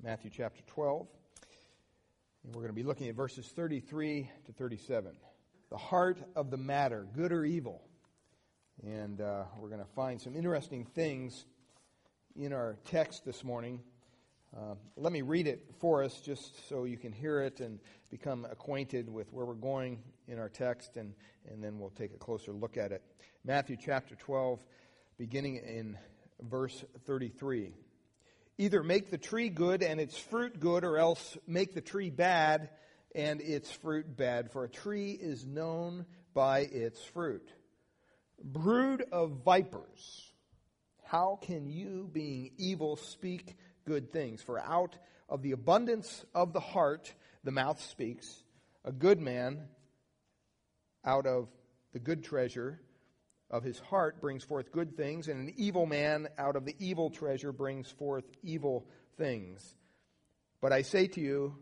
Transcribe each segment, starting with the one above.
Matthew chapter 12. And we're going to be looking at verses 33 to 37. The heart of the matter, good or evil. And uh, we're going to find some interesting things in our text this morning. Uh, let me read it for us just so you can hear it and become acquainted with where we're going in our text, and, and then we'll take a closer look at it. Matthew chapter 12, beginning in verse 33. Either make the tree good and its fruit good, or else make the tree bad and its fruit bad. For a tree is known by its fruit. Brood of vipers, how can you, being evil, speak good things? For out of the abundance of the heart, the mouth speaks. A good man, out of the good treasure, of his heart brings forth good things, and an evil man out of the evil treasure brings forth evil things. But I say to you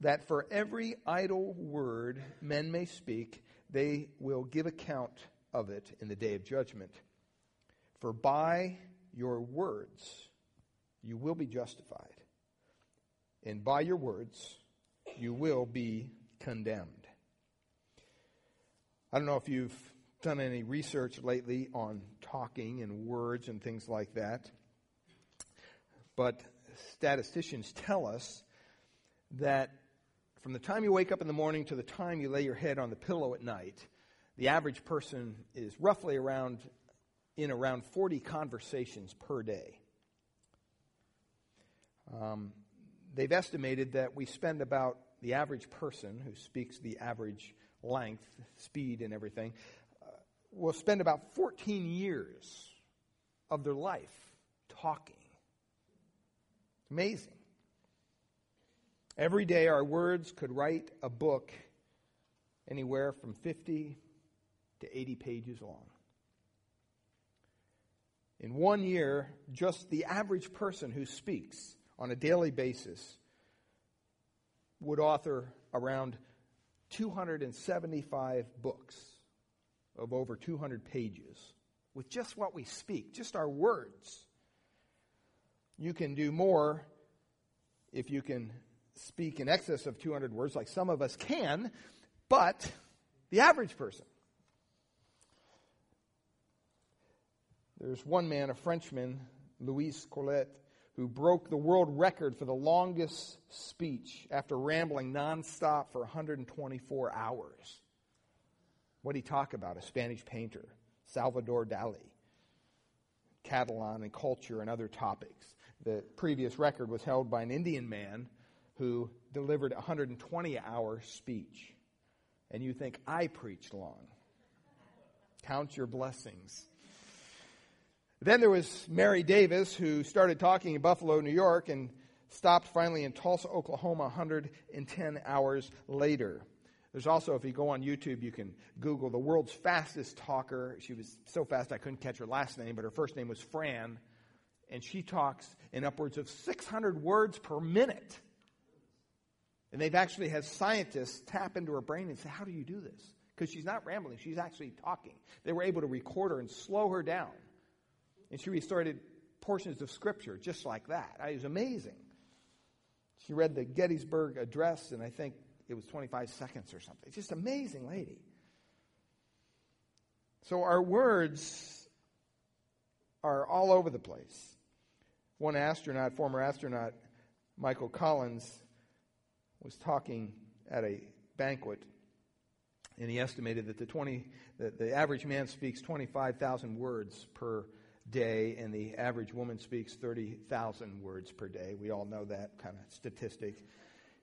that for every idle word men may speak, they will give account of it in the day of judgment. For by your words you will be justified, and by your words you will be condemned. I don't know if you've done any research lately on talking and words and things like that. But statisticians tell us that from the time you wake up in the morning to the time you lay your head on the pillow at night, the average person is roughly around in around 40 conversations per day. Um, they've estimated that we spend about the average person who speaks the average length, speed, and everything, will spend about 14 years of their life talking. Amazing. Every day, our words could write a book anywhere from 50 to 80 pages long. In one year, just the average person who speaks on a daily basis would author around 275 books of over 200 pages with just what we speak, just our words. You can do more if you can speak in excess of 200 words, like some of us can, but the average person. There's one man, a Frenchman, Louis Colette, who broke the world record for the longest speech after rambling nonstop for 124 hours. What did he talk about? A Spanish painter, Salvador Dali, Catalan and culture and other topics. The previous record was held by an Indian man who delivered a 120 hour speech. And you think, I preached long. Count your blessings. Then there was Mary Davis, who started talking in Buffalo, New York, and stopped finally in Tulsa, Oklahoma, 110 hours later. There's also, if you go on YouTube, you can Google the world's fastest talker. She was so fast I couldn't catch her last name, but her first name was Fran. And she talks in upwards of 600 words per minute. And they've actually had scientists tap into her brain and say, How do you do this? Because she's not rambling, she's actually talking. They were able to record her and slow her down. And she recited portions of scripture just like that. It was amazing. She read the Gettysburg Address, and I think it was 25 seconds or something. Just amazing lady. So our words are all over the place. One astronaut, former astronaut, Michael Collins, was talking at a banquet, and he estimated that the 20, that the average man speaks 25,000 words per day, and the average woman speaks 30,000 words per day. We all know that kind of statistic.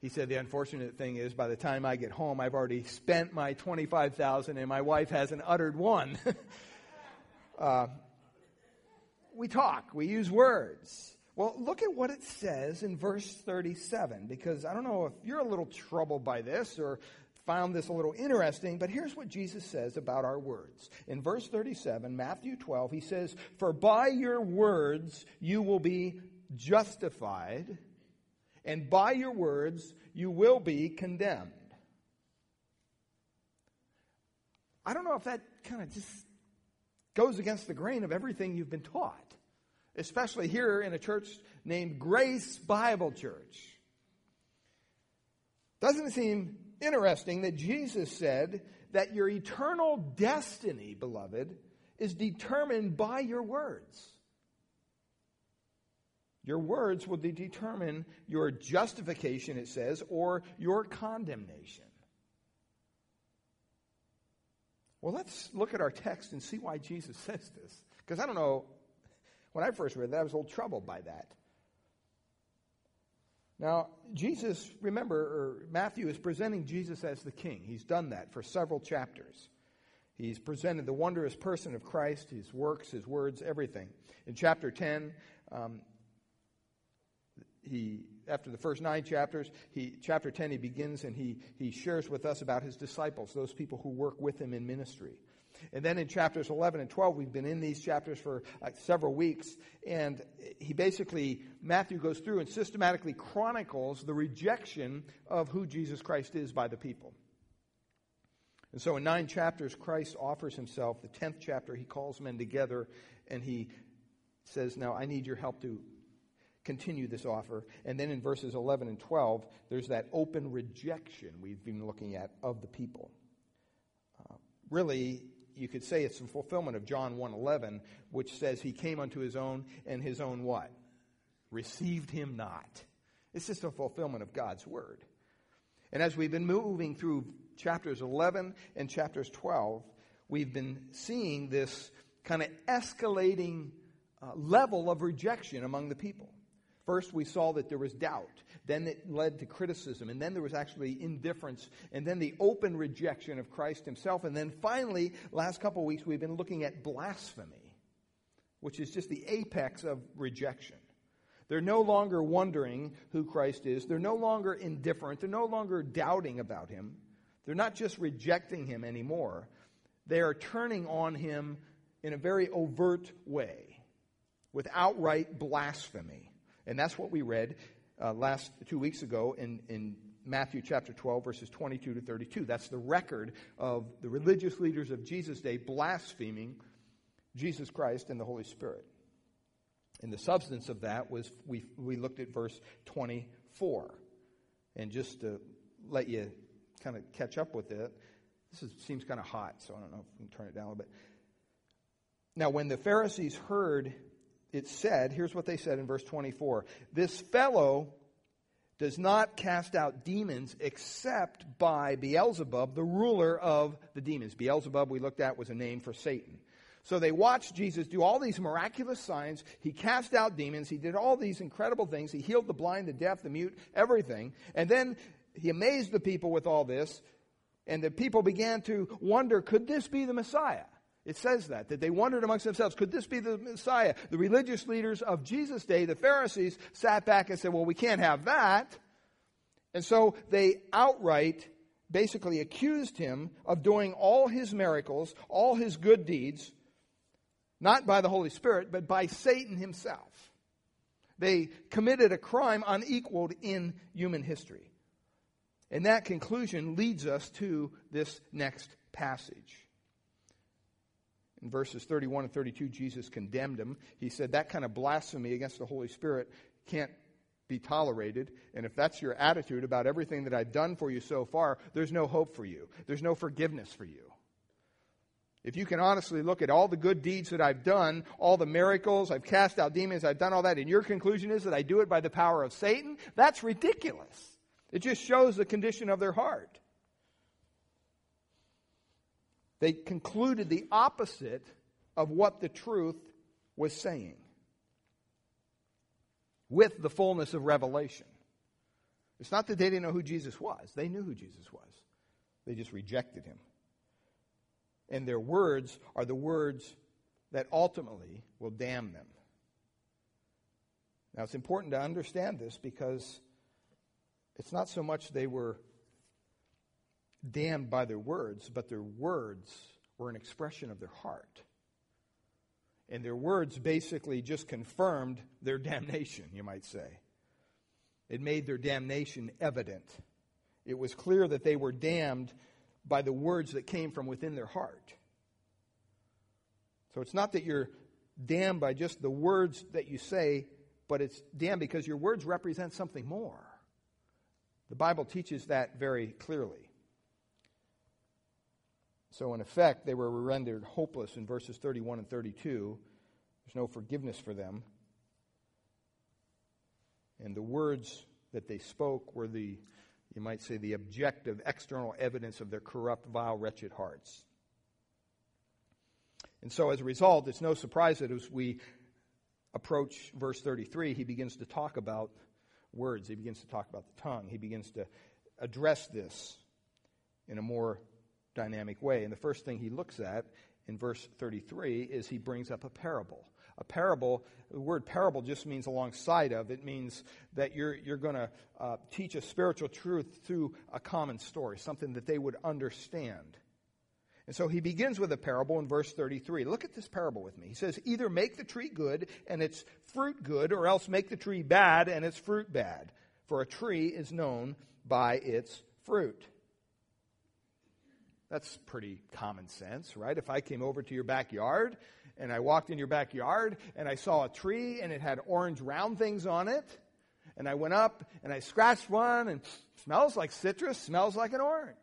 He said, The unfortunate thing is, by the time I get home, I've already spent my 25000 and my wife hasn't uttered one. uh, we talk, we use words. Well, look at what it says in verse 37, because I don't know if you're a little troubled by this or found this a little interesting, but here's what Jesus says about our words. In verse 37, Matthew 12, he says, For by your words you will be justified and by your words you will be condemned. I don't know if that kind of just goes against the grain of everything you've been taught, especially here in a church named Grace Bible Church. Doesn't it seem interesting that Jesus said that your eternal destiny, beloved, is determined by your words? Your words will determine your justification, it says, or your condemnation. Well, let's look at our text and see why Jesus says this. Because I don't know, when I first read that, I was a little troubled by that. Now, Jesus, remember, Matthew is presenting Jesus as the king. He's done that for several chapters. He's presented the wondrous person of Christ, his works, his words, everything. In chapter 10, um, he after the first nine chapters he chapter 10 he begins and he he shares with us about his disciples those people who work with him in ministry. And then in chapters 11 and 12 we've been in these chapters for uh, several weeks and he basically matthew goes through and systematically chronicles the rejection of who jesus christ is by the people. And so in nine chapters christ offers himself the 10th chapter he calls men together and he says now i need your help to continue this offer. And then in verses 11 and 12, there's that open rejection we've been looking at of the people. Uh, really, you could say it's a fulfillment of John 1:11, which says he came unto his own and his own what? Received him not. It's just a fulfillment of God's word. And as we've been moving through chapters 11 and chapters 12, we've been seeing this kind of escalating uh, level of rejection among the people. First, we saw that there was doubt. Then it led to criticism. And then there was actually indifference. And then the open rejection of Christ himself. And then finally, last couple weeks, we've been looking at blasphemy, which is just the apex of rejection. They're no longer wondering who Christ is. They're no longer indifferent. They're no longer doubting about him. They're not just rejecting him anymore. They are turning on him in a very overt way with outright blasphemy. And that's what we read uh, last two weeks ago in, in Matthew chapter 12, verses 22 to 32. That's the record of the religious leaders of Jesus' day blaspheming Jesus Christ and the Holy Spirit. And the substance of that was we, we looked at verse 24. And just to let you kind of catch up with it, this is, seems kind of hot, so I don't know if we can turn it down a little bit. Now, when the Pharisees heard it said, here's what they said in verse 24 This fellow does not cast out demons except by Beelzebub, the ruler of the demons. Beelzebub, we looked at, was a name for Satan. So they watched Jesus do all these miraculous signs. He cast out demons. He did all these incredible things. He healed the blind, the deaf, the mute, everything. And then he amazed the people with all this. And the people began to wonder could this be the Messiah? It says that, that they wondered amongst themselves, could this be the Messiah? The religious leaders of Jesus' day, the Pharisees, sat back and said, well, we can't have that. And so they outright basically accused him of doing all his miracles, all his good deeds, not by the Holy Spirit, but by Satan himself. They committed a crime unequaled in human history. And that conclusion leads us to this next passage. In verses 31 and 32, Jesus condemned him. He said that kind of blasphemy against the Holy Spirit can't be tolerated. And if that's your attitude about everything that I've done for you so far, there's no hope for you. There's no forgiveness for you. If you can honestly look at all the good deeds that I've done, all the miracles, I've cast out demons, I've done all that, and your conclusion is that I do it by the power of Satan, that's ridiculous. It just shows the condition of their heart. They concluded the opposite of what the truth was saying with the fullness of revelation. It's not that they didn't know who Jesus was, they knew who Jesus was. They just rejected him. And their words are the words that ultimately will damn them. Now, it's important to understand this because it's not so much they were damned by their words, but their words were an expression of their heart. And their words basically just confirmed their damnation, you might say. It made their damnation evident. It was clear that they were damned by the words that came from within their heart. So it's not that you're damned by just the words that you say, but it's, damned because your words represent something more. The Bible teaches that very clearly. So, in effect, they were rendered hopeless in verses 31 and 32. There's no forgiveness for them. And the words that they spoke were the, you might say, the objective external evidence of their corrupt, vile, wretched hearts. And so, as a result, it's no surprise that as we approach verse 33, he begins to talk about words. He begins to talk about the tongue. He begins to address this in a more dynamic way. And the first thing he looks at in verse 33 is he brings up a parable. A parable, the word parable just means alongside of. It means that you're, you're going to uh, teach a spiritual truth through a common story, something that they would understand. And so he begins with a parable in verse 33. Look at this parable with me. He says, Either make the tree good and its fruit good, or else make the tree bad and its fruit bad. For a tree is known by its fruit. That's pretty common sense, right? If I came over to your backyard and I walked in your backyard and I saw a tree and it had orange round things on it, and I went up and I scratched one and smells like citrus, smells like an orange.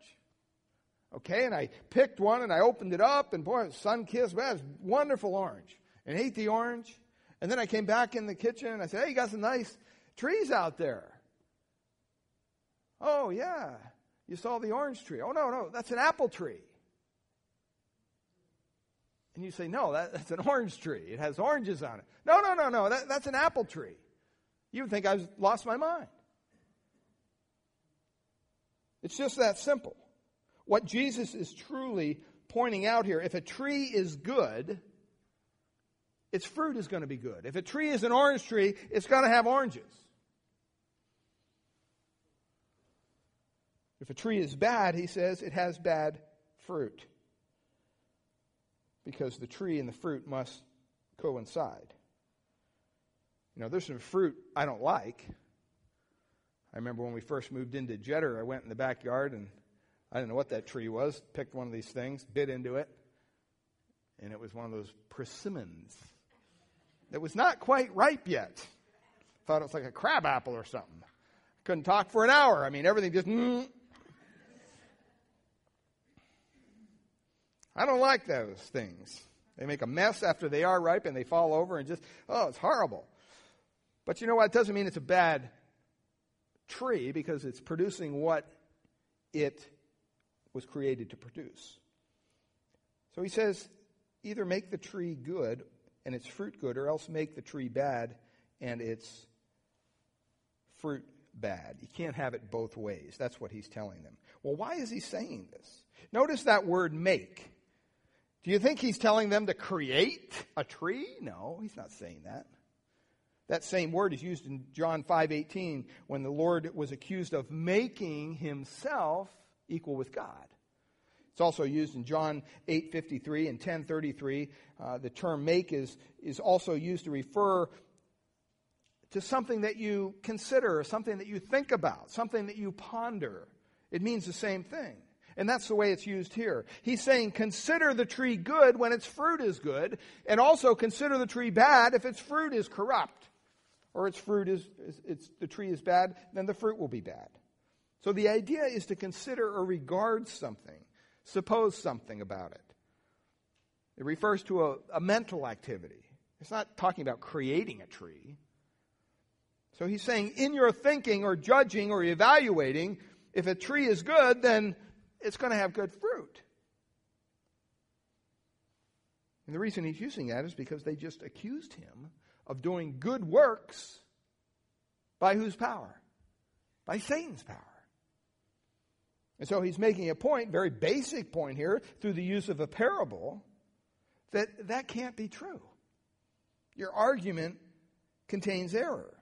Okay, and I picked one and I opened it up, and boy, sun kissed, it's wonderful orange. And ate the orange. And then I came back in the kitchen and I said, Hey, you got some nice trees out there. Oh, yeah. You saw the orange tree. Oh, no, no, that's an apple tree. And you say, No, that, that's an orange tree. It has oranges on it. No, no, no, no, that, that's an apple tree. You would think I've lost my mind. It's just that simple. What Jesus is truly pointing out here if a tree is good, its fruit is going to be good. If a tree is an orange tree, it's going to have oranges. If a tree is bad, he says, it has bad fruit. Because the tree and the fruit must coincide. You know, there's some fruit I don't like. I remember when we first moved into Jetter, I went in the backyard and I didn't know what that tree was. Picked one of these things, bit into it, and it was one of those persimmons that was not quite ripe yet. Thought it was like a crab apple or something. Couldn't talk for an hour. I mean, everything just. Mm. I don't like those things. They make a mess after they are ripe and they fall over and just, oh, it's horrible. But you know what? It doesn't mean it's a bad tree because it's producing what it was created to produce. So he says, either make the tree good and its fruit good, or else make the tree bad and its fruit bad. You can't have it both ways. That's what he's telling them. Well, why is he saying this? Notice that word make. Do you think he's telling them to create a tree? No, he's not saying that. That same word is used in John 5:18 when the Lord was accused of making himself equal with God. It's also used in John 8:53 and 10:33. Uh, the term "make" is is also used to refer to something that you consider, something that you think about, something that you ponder. It means the same thing. And that's the way it's used here. He's saying, consider the tree good when its fruit is good, and also consider the tree bad if its fruit is corrupt, or its fruit is, it's, the tree is bad, then the fruit will be bad. So the idea is to consider or regard something, suppose something about it. It refers to a, a mental activity. It's not talking about creating a tree. So he's saying, in your thinking or judging or evaluating, if a tree is good, then it's going to have good fruit. And the reason he's using that is because they just accused him of doing good works by whose power? By Satan's power. And so he's making a point, very basic point here, through the use of a parable, that that can't be true. Your argument contains error.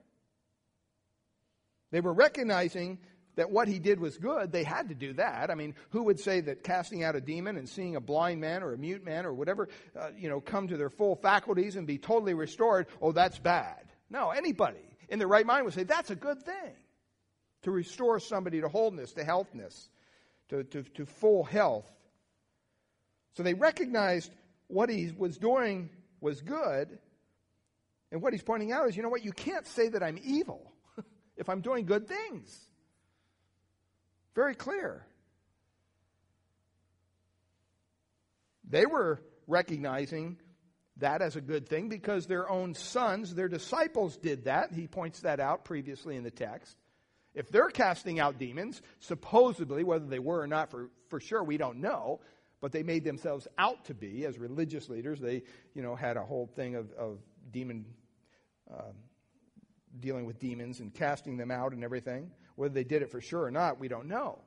They were recognizing that what he did was good. They had to do that. I mean, who would say that casting out a demon and seeing a blind man or a mute man or whatever, uh, you know, come to their full faculties and be totally restored, oh, that's bad? No, anybody in their right mind would say that's a good thing to restore somebody to wholeness, to healthness to, to, to full health. So they recognized what he was doing was good, And what he's pointing out is, you know what? You can't say that I'm evil if I'm doing good things. Very clear. They were recognizing that as a good thing because their own sons, their disciples, did that. He points that out previously in the text. If they're casting out demons, supposedly, whether they were or not for, for sure, we don't know, but they made themselves out to be as religious leaders. They, you know, had a whole thing of, of demon, uh, dealing with demons and casting them out and everything. Whether they did it for sure or not, we don't know.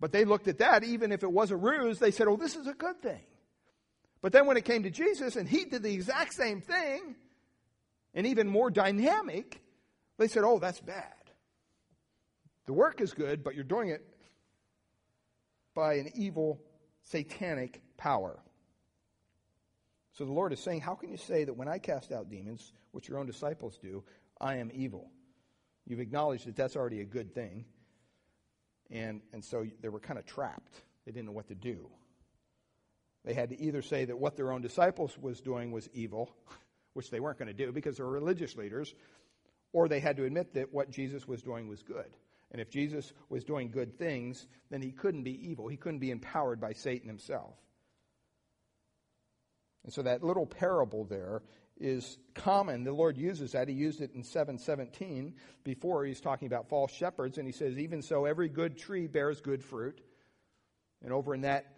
But they looked at that, even if it was a ruse, they said, oh, this is a good thing. But then when it came to Jesus and he did the exact same thing, and even more dynamic, they said, oh, that's bad. The work is good, but you're doing it by an evil, satanic power. So the Lord is saying, How can you say that when I cast out demons, which your own disciples do, I am evil? You've acknowledged that that's already a good thing. And, and so they were kind of trapped. They didn't know what to do. They had to either say that what their own disciples was doing was evil, which they weren't going to do because they're religious leaders, or they had to admit that what Jesus was doing was good. And if Jesus was doing good things, then he couldn't be evil. He couldn't be empowered by Satan himself. And so that little parable there is common. The Lord uses that. He used it in 717 before he's talking about false shepherds. And he says, Even so, every good tree bears good fruit. And over in that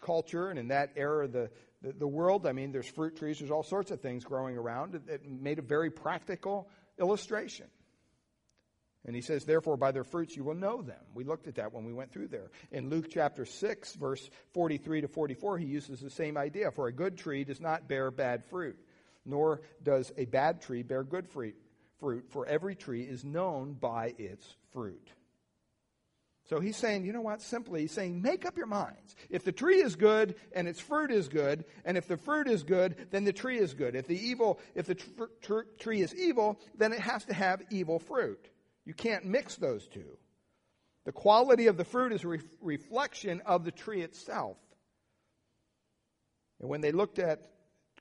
culture and in that era of the, the, the world, I mean, there's fruit trees, there's all sorts of things growing around. It, it made a very practical illustration. And he says, therefore, by their fruits you will know them. We looked at that when we went through there. In Luke chapter 6, verse 43 to 44, he uses the same idea. For a good tree does not bear bad fruit, nor does a bad tree bear good fruit. For every tree is known by its fruit. So he's saying, you know what? Simply, he's saying, make up your minds. If the tree is good and its fruit is good, and if the fruit is good, then the tree is good. If the evil, if the tr- tr- tree is evil, then it has to have evil fruit. You can't mix those two. The quality of the fruit is a re- reflection of the tree itself. And when they looked at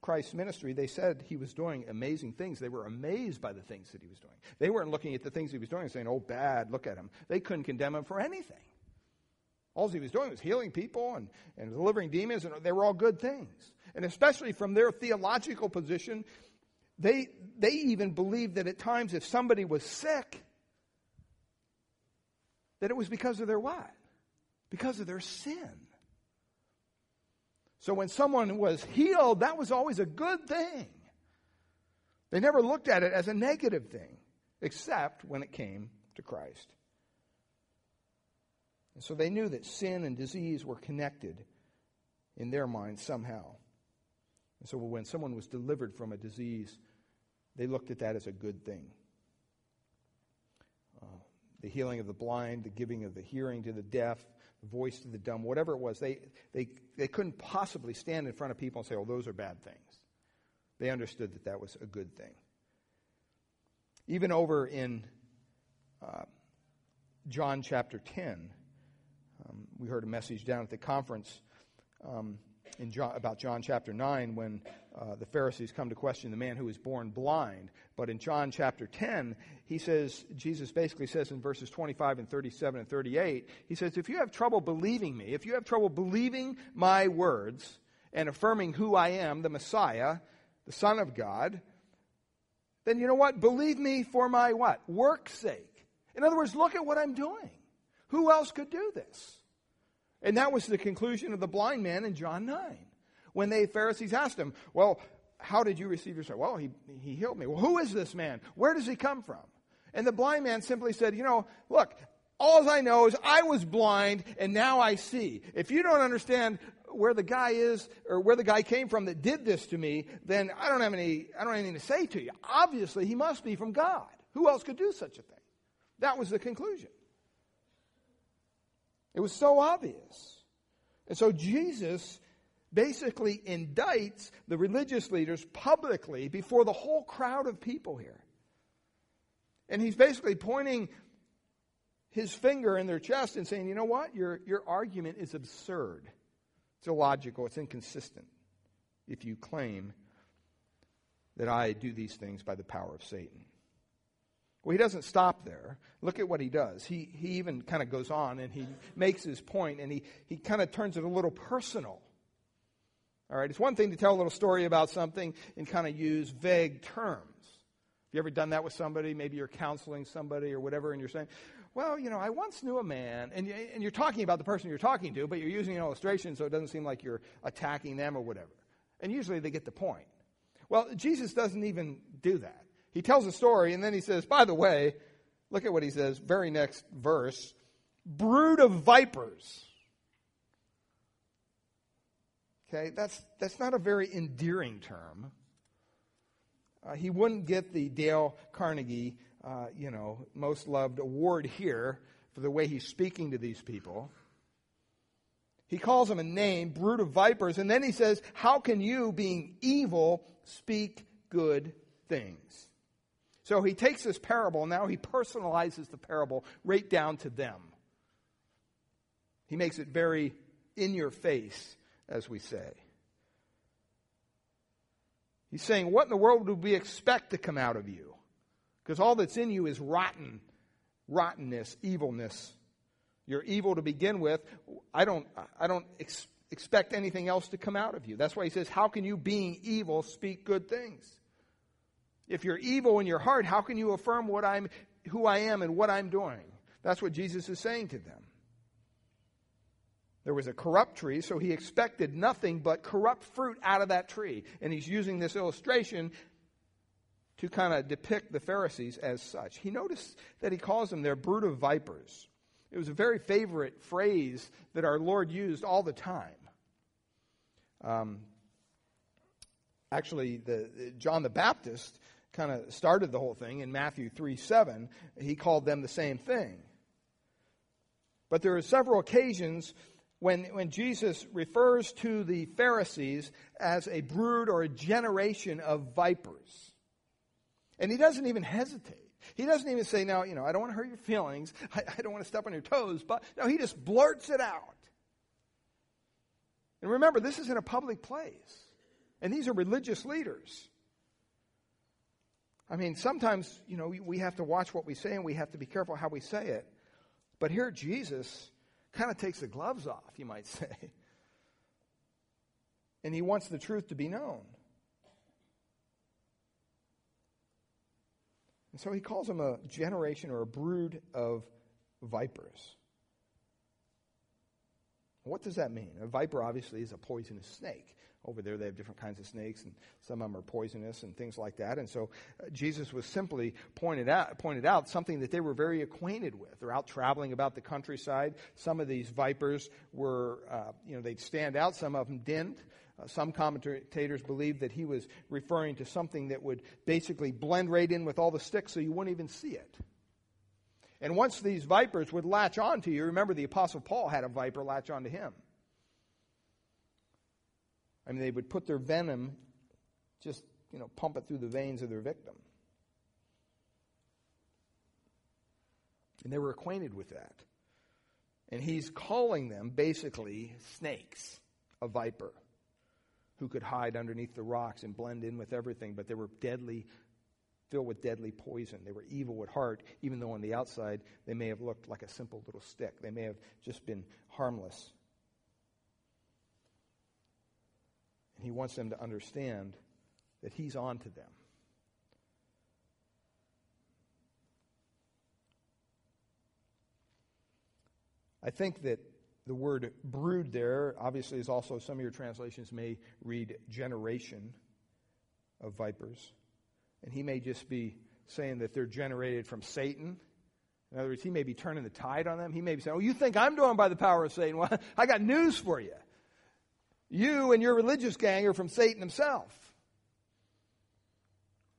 Christ's ministry, they said he was doing amazing things. They were amazed by the things that he was doing. They weren't looking at the things he was doing and saying, oh, bad, look at him. They couldn't condemn him for anything. All he was doing was healing people and, and delivering demons, and they were all good things. And especially from their theological position, they, they even believed that at times if somebody was sick, that it was because of their what? Because of their sin. So when someone was healed, that was always a good thing. They never looked at it as a negative thing, except when it came to Christ. And so they knew that sin and disease were connected in their minds somehow. And so when someone was delivered from a disease, they looked at that as a good thing uh, the healing of the blind, the giving of the hearing to the deaf, voice to the dumb, whatever it was, they, they, they couldn't possibly stand in front of people and say, oh, those are bad things. They understood that that was a good thing. Even over in uh, John chapter 10, um, we heard a message down at the conference um, in John, about John chapter 9 when uh, the Pharisees come to question the man who was born blind. But in John chapter 10, he says, Jesus basically says in verses 25 and 37 and 38, he says, If you have trouble believing me, if you have trouble believing my words and affirming who I am, the Messiah, the Son of God, then you know what? Believe me for my what? Work's sake. In other words, look at what I'm doing. Who else could do this? And that was the conclusion of the blind man in John 9 when the Pharisees asked him, Well, how did you receive your sight? Well, he, he healed me. Well, who is this man? Where does he come from? And the blind man simply said, You know, look, all I know is I was blind and now I see. If you don't understand where the guy is or where the guy came from that did this to me, then I don't have any, I don't have anything to say to you. Obviously, he must be from God. Who else could do such a thing? That was the conclusion. It was so obvious. And so Jesus basically indicts the religious leaders publicly before the whole crowd of people here. And he's basically pointing his finger in their chest and saying, you know what? Your, your argument is absurd. It's illogical. It's inconsistent if you claim that I do these things by the power of Satan. Well, he doesn't stop there. Look at what he does. He, he even kind of goes on and he makes his point and he, he kind of turns it a little personal. All right, it's one thing to tell a little story about something and kind of use vague terms. Have you ever done that with somebody? Maybe you're counseling somebody or whatever, and you're saying, Well, you know, I once knew a man, and, and you're talking about the person you're talking to, but you're using an illustration so it doesn't seem like you're attacking them or whatever. And usually they get the point. Well, Jesus doesn't even do that. He tells a story, and then he says, By the way, look at what he says, very next verse brood of vipers. Okay, that's, that's not a very endearing term. Uh, he wouldn't get the Dale Carnegie, uh, you know, most loved award here for the way he's speaking to these people. He calls them a name, brood of vipers, and then he says, How can you, being evil, speak good things? So he takes this parable, now he personalizes the parable right down to them. He makes it very in your face as we say. He's saying, What in the world do we expect to come out of you? Because all that's in you is rotten, rottenness, evilness. You're evil to begin with. I don't, I don't ex- expect anything else to come out of you. That's why he says, How can you, being evil, speak good things? If you're evil in your heart, how can you affirm what I'm, who I am and what I'm doing? That's what Jesus is saying to them. There was a corrupt tree, so he expected nothing but corrupt fruit out of that tree. And he's using this illustration to kind of depict the Pharisees as such. He noticed that he calls them their brood of vipers. It was a very favorite phrase that our Lord used all the time. Um, actually, the, John the Baptist kind of started the whole thing in Matthew 3 7. He called them the same thing. But there are several occasions when, when Jesus refers to the Pharisees as a brood or a generation of vipers. And he doesn't even hesitate. He doesn't even say, now, you know, I don't want to hurt your feelings. I, I don't want to step on your toes. But no, he just blurts it out. And remember, this is in a public place. And these are religious leaders. I mean, sometimes, you know, we, have to watch what we say and we have to be careful how we say it. But here, Jesus kind of takes the gloves off, you might say. And he wants the truth to be known. And so he calls them a generation or a brood of vipers. What does that mean? A viper obviously is a poisonous snake. Over there, they have different kinds of snakes, and some of them are poisonous and things like that. And so, uh, Jesus was simply pointed out, pointed out something that they were very acquainted with. They're out traveling about the countryside. Some of these vipers were, uh, you know, they'd stand out. Some of them didn't. Uh, some commentators believe that he was referring to something that would basically blend right in with all the sticks, so you wouldn't even see it. And once these vipers would latch onto you, remember the Apostle Paul had a viper latch onto him. I mean, they would put their venom, just, you know, pump it through the veins of their victim. And they were acquainted with that. And he's calling them basically snakes, a viper, who could hide underneath the rocks and blend in with everything, but they were deadly, filled with deadly poison. They were evil at heart, even though on the outside they may have looked like a simple little stick. They may have just been harmless. And he wants them to understand that he's on to them. I think that the word brood there obviously is also, some of your translations may read generation of vipers. And he may just be saying that they're generated from Satan. In other words, he may be turning the tide on them. He may be saying, Oh, you think I'm doing by the power of Satan? Well, I got news for you. You and your religious gang are from Satan himself.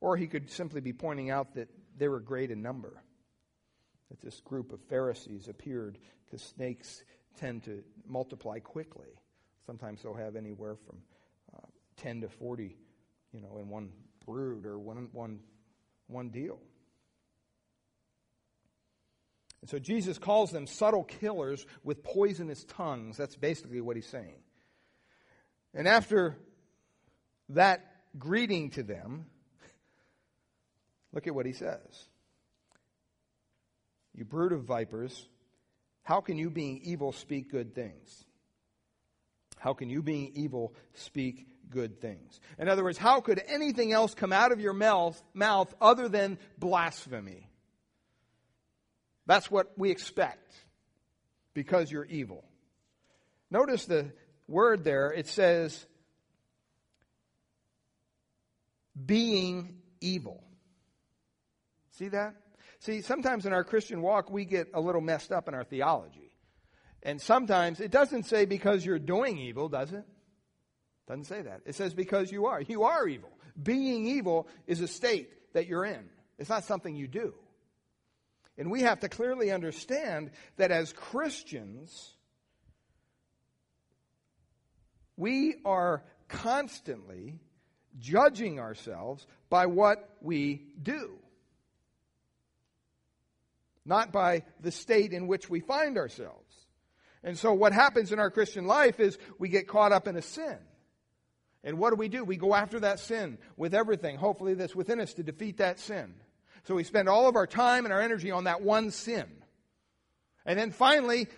Or he could simply be pointing out that they were great in number. That this group of Pharisees appeared because snakes tend to multiply quickly. Sometimes they'll have anywhere from uh, 10 to 40, you know, in one brood or one, one, one deal. And so Jesus calls them subtle killers with poisonous tongues. That's basically what he's saying. And after that greeting to them Look at what he says. You brood of vipers, how can you, being evil, speak good things? How can you, being evil, speak good things? In other words, how could anything else come out of your mouth, mouth other than blasphemy? That's what we expect because you're evil. Notice the word there, it says, being evil. See that? See, sometimes in our Christian walk, we get a little messed up in our theology. And sometimes it doesn't say because you're doing evil, does it? Doesn't say that. It says because you are. You are evil. Being evil is a state that you're in. It's not something you do. And we have to clearly understand that as Christians, we are constantly judging ourselves by what we do, not by the state in which we find ourselves. And so, what happens in our Christian life is we get caught up in a sin. And what do we do? We go after that sin with everything, hopefully, that's within us to defeat that sin. So we spend all of our time and our energy on that one sin. And then finally,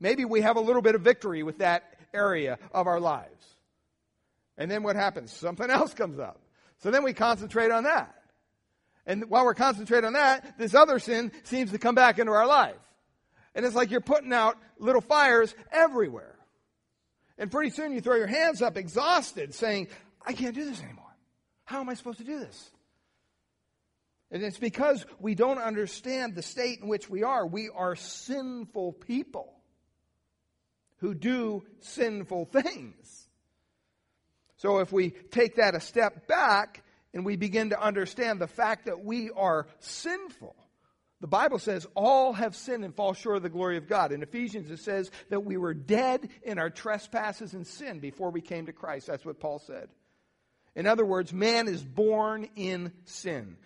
maybe we have a little bit of victory with that area of our lives. And then what happens? Something else comes up. So then we concentrate on that. And while we're concentrating on that, this other sin seems to come back into our life. And it's like you're putting out little fires everywhere. And pretty soon you throw your hands up exhausted saying, I can't do this anymore. How am I supposed to do this? And it's because we don't understand the state in which we are. We are sinful people who do sinful things. So if we take that a step back and we begin to understand the fact that we are sinful, the Bible says all have sinned and fall short of the glory of God. In Ephesians, it says that we were dead in our trespasses and sin before we came to Christ. That's what Paul said. In other words, man is born in sin.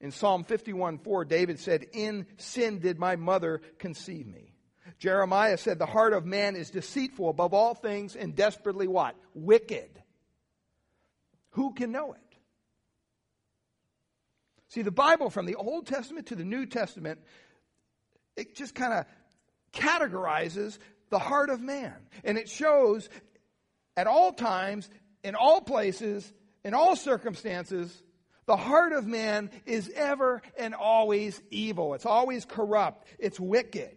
In Psalm 51 4, David said, In sin did my mother conceive me. Jeremiah said, The heart of man is deceitful above all things and desperately what? Wicked. Who can know it? See, the Bible from the Old Testament to the New Testament, it just kind of categorizes the heart of man. And it shows at all times, in all places, in all circumstances, the heart of man is ever and always evil. It's always corrupt. It's wicked.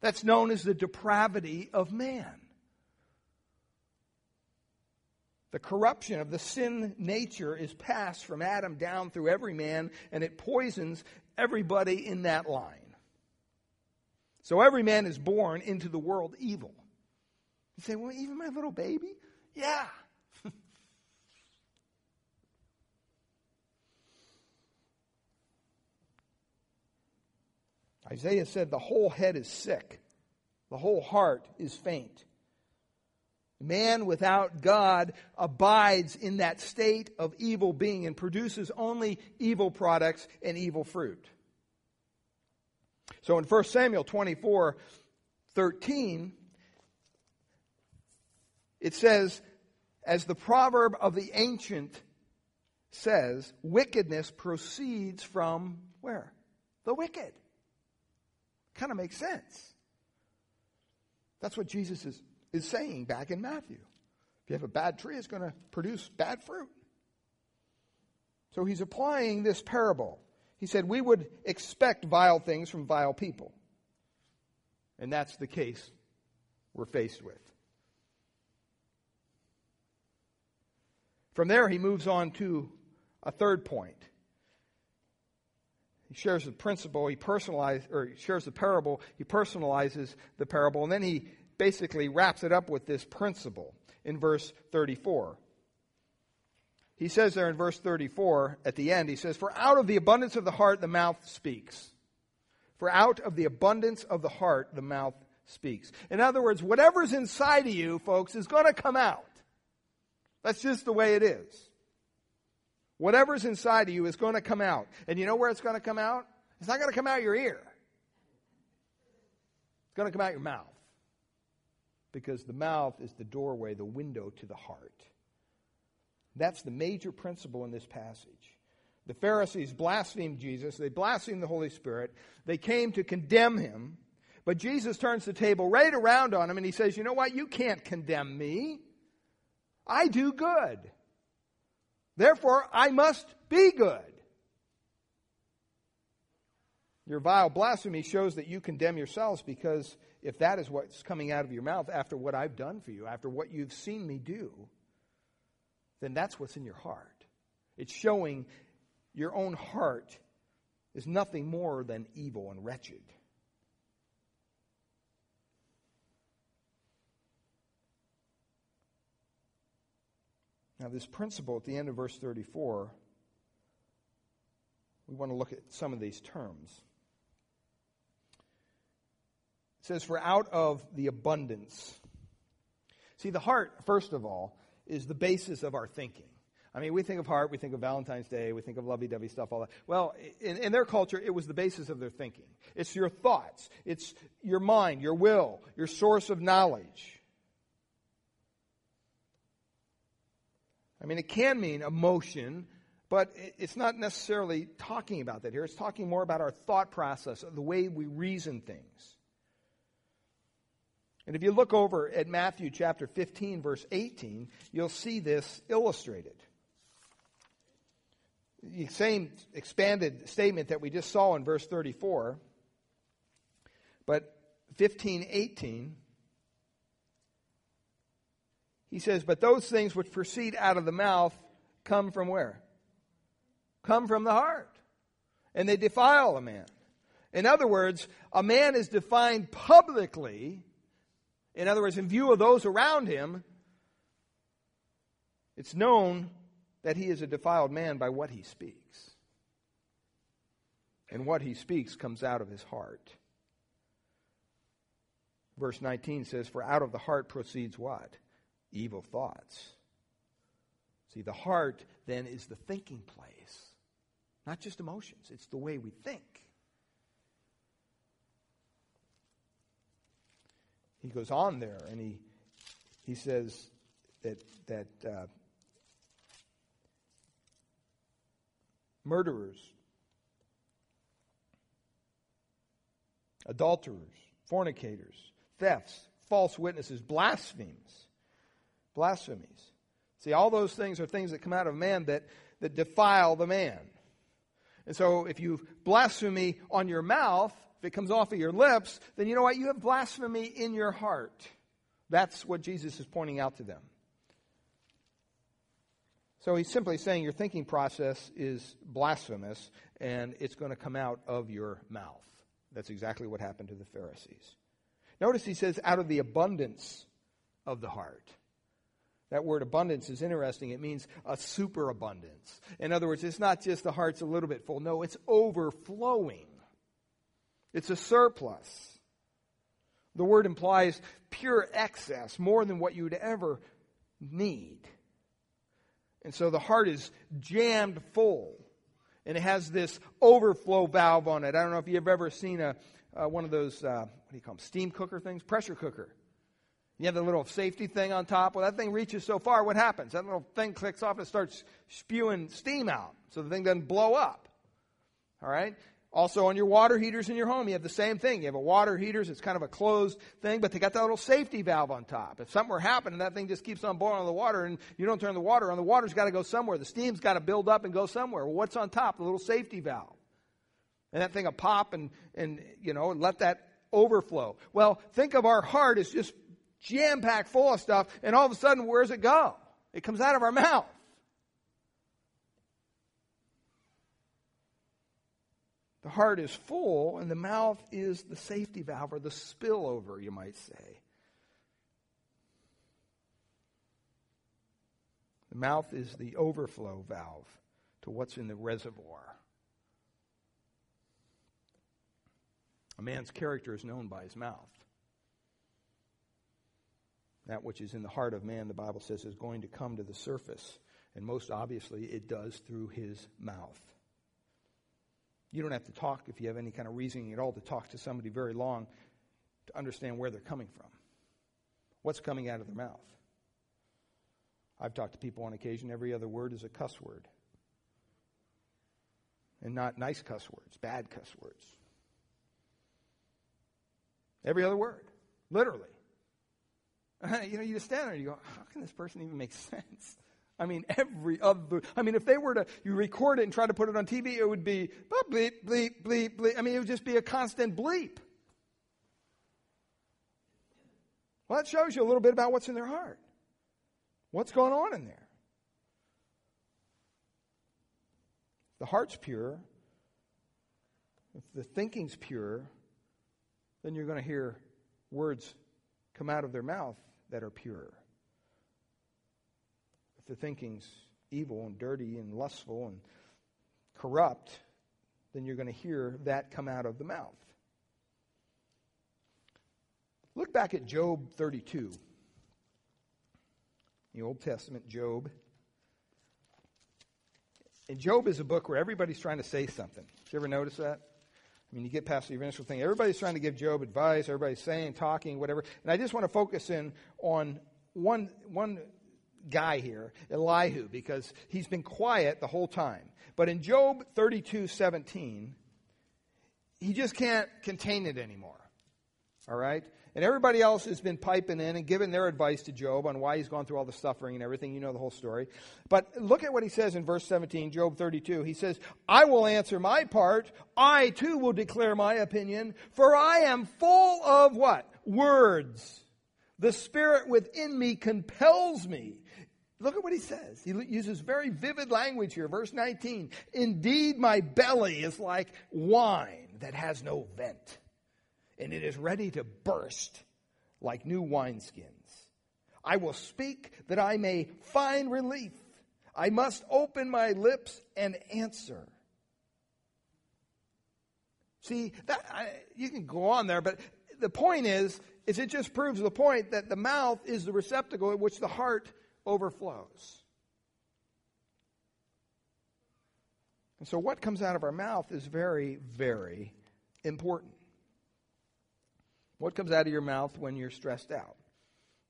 That's known as the depravity of man. The corruption of the sin nature is passed from Adam down through every man, and it poisons everybody in that line. So every man is born into the world evil. You say, well, even my little baby? Yeah. Isaiah said, The whole head is sick, the whole heart is faint. Man without God abides in that state of evil being and produces only evil products and evil fruit. So in 1 Samuel 24 13, it says, as the proverb of the ancient says, wickedness proceeds from where? The wicked. Kind of makes sense. That's what Jesus is, is saying back in Matthew. If you have a bad tree, it's going to produce bad fruit. So he's applying this parable. He said, We would expect vile things from vile people. And that's the case we're faced with. From there, he moves on to a third point. He shares the principle, he personalizes, or he shares the parable, he personalizes the parable, and then he basically wraps it up with this principle in verse 34. He says there in verse 34, at the end, he says, For out of the abundance of the heart, the mouth speaks. For out of the abundance of the heart, the mouth speaks. In other words, whatever's inside of you, folks, is going to come out. That's just the way it is. Whatever's inside of you is going to come out. And you know where it's going to come out? It's not going to come out your ear. It's going to come out your mouth. Because the mouth is the doorway, the window to the heart. That's the major principle in this passage. The Pharisees blasphemed Jesus, they blasphemed the Holy Spirit, they came to condemn him. But Jesus turns the table right around on him and he says, You know what? You can't condemn me. I do good. Therefore, I must be good. Your vile blasphemy shows that you condemn yourselves because if that is what's coming out of your mouth after what I've done for you, after what you've seen me do, then that's what's in your heart. It's showing your own heart is nothing more than evil and wretched. Now, this principle at the end of verse 34, we want to look at some of these terms. It says, For out of the abundance. See, the heart, first of all, is the basis of our thinking. I mean, we think of heart, we think of Valentine's Day, we think of lovey dovey stuff, all that. Well, in, in, their culture, it was the basis of their thinking. It's your thoughts, it's your mind, your will, your source of knowledge. I mean, it can mean emotion, but it's not necessarily talking about that here. It's talking more about our thought process, the way we reason things. And if you look over at Matthew chapter 15, verse 18, you'll see this illustrated. The same expanded statement that we just saw in verse 34, but 15, 18 he says, But those things which proceed out of the mouth come from where? Come from the heart. And they defile a man. In other words, a man is defined publicly, in other words, in view of those around him, it's known that he is a defiled man by what he speaks. And what he speaks comes out of his heart. Verse 19 says, For out of the heart proceeds what? Evil thoughts. See, the heart then is the thinking place, not just emotions, it's the way we think. He goes on there and he, he says that, that uh, murderers, adulterers, fornicators, thefts, false witnesses, blasphemes blasphemies. See, all those things are things that come out of man that, that defile the man. And so if you blasphemy on your mouth, if it comes off of your lips, then you know what? You have blasphemy in your heart. That's what Jesus is pointing out to them. So he's simply saying your thinking process is blasphemous and it's going to come out of your mouth. That's exactly what happened to the Pharisees. Notice he says, out of the abundance of the heart. That word abundance is interesting. It means a superabundance. In other words, it's not just the heart's a little bit full. No, it's overflowing. It's a surplus. The word implies pure excess, more than what you'd ever need. And so the heart is jammed full. And it has this overflow valve on it. I don't know if you've ever seen a, uh, one of those, uh, what do you call them, steam cooker things? Pressure cooker. You have the little safety thing on top. Well, that thing reaches so far, what happens? That little thing clicks off and starts spewing steam out so the thing doesn't blow up. All right? Also, on your water heaters in your home, you have the same thing. You have a water heaters, it's kind of a closed thing, but they got that little safety valve on top. If something were happening, that thing just keeps on boiling the water and you don't turn the water on, the water's got to go somewhere. The steam's got to build up and go somewhere. Well, what's on top? The little safety valve. And that thing will pop and, and, you know, let that overflow. Well, think of our heart as just jam packed full of stuff, and all of a sudden, where does it go? It comes out of our mouth. The heart is full, and the mouth is the safety valve or the spillover, you might say. The mouth is the overflow valve to what's in the reservoir. A man's character is known by his mouth. That which is in the heart of man, the Bible says, is going to come to the surface. And most obviously, it does through his mouth. You don't have to talk, if you have any kind of reasoning at all, to talk to somebody very long to understand where they're coming from. What's coming out of their mouth? I've talked to people on occasion, every other word is a cuss word. and not nice cuss words, bad cuss words. Every other word, literally. You know, you just stand there and you go, how can this person even make sense? I mean, every other. I mean, if they were to you record it and try to put it on TV, it would be bleep, bleep, bleep, bleep. I mean, it would just be a constant bleep. Well, that shows you a little bit about what's in their heart. What's going on in there? the heart's pure, if the thinking's pure, then you're going to hear words come out of their mouth that are pure. If the thinking's evil and dirty and lustful and corrupt, then you're going to hear that come out of the mouth. Look back at Job 32, the Old Testament Job. And Job is a book where everybody's trying to say something. Did you ever notice that? I mean, you get past the initial thing. Everybody's trying to give Job advice. Everybody's saying, talking, whatever. And I just want to focus in on one, one guy here, Elihu, because he's been quiet the whole time. But in Job 32 17, he just can't contain it anymore. All right? And everybody else has been piping in and giving their advice to Job on why he's gone through all the suffering and everything. You know the whole story. But look at what he says in verse 17, Job 32. He says, I will answer my part. I too will declare my opinion, for I am full of what? Words. The spirit within me compels me. Look at what he says. He uses very vivid language here. Verse 19. Indeed, my belly is like wine that has no vent and it is ready to burst like new wineskins. I will speak that I may find relief. I must open my lips and answer. See, that, I, you can go on there, but the point is, is it just proves the point that the mouth is the receptacle in which the heart overflows. And so what comes out of our mouth is very, very important. What comes out of your mouth when you're stressed out,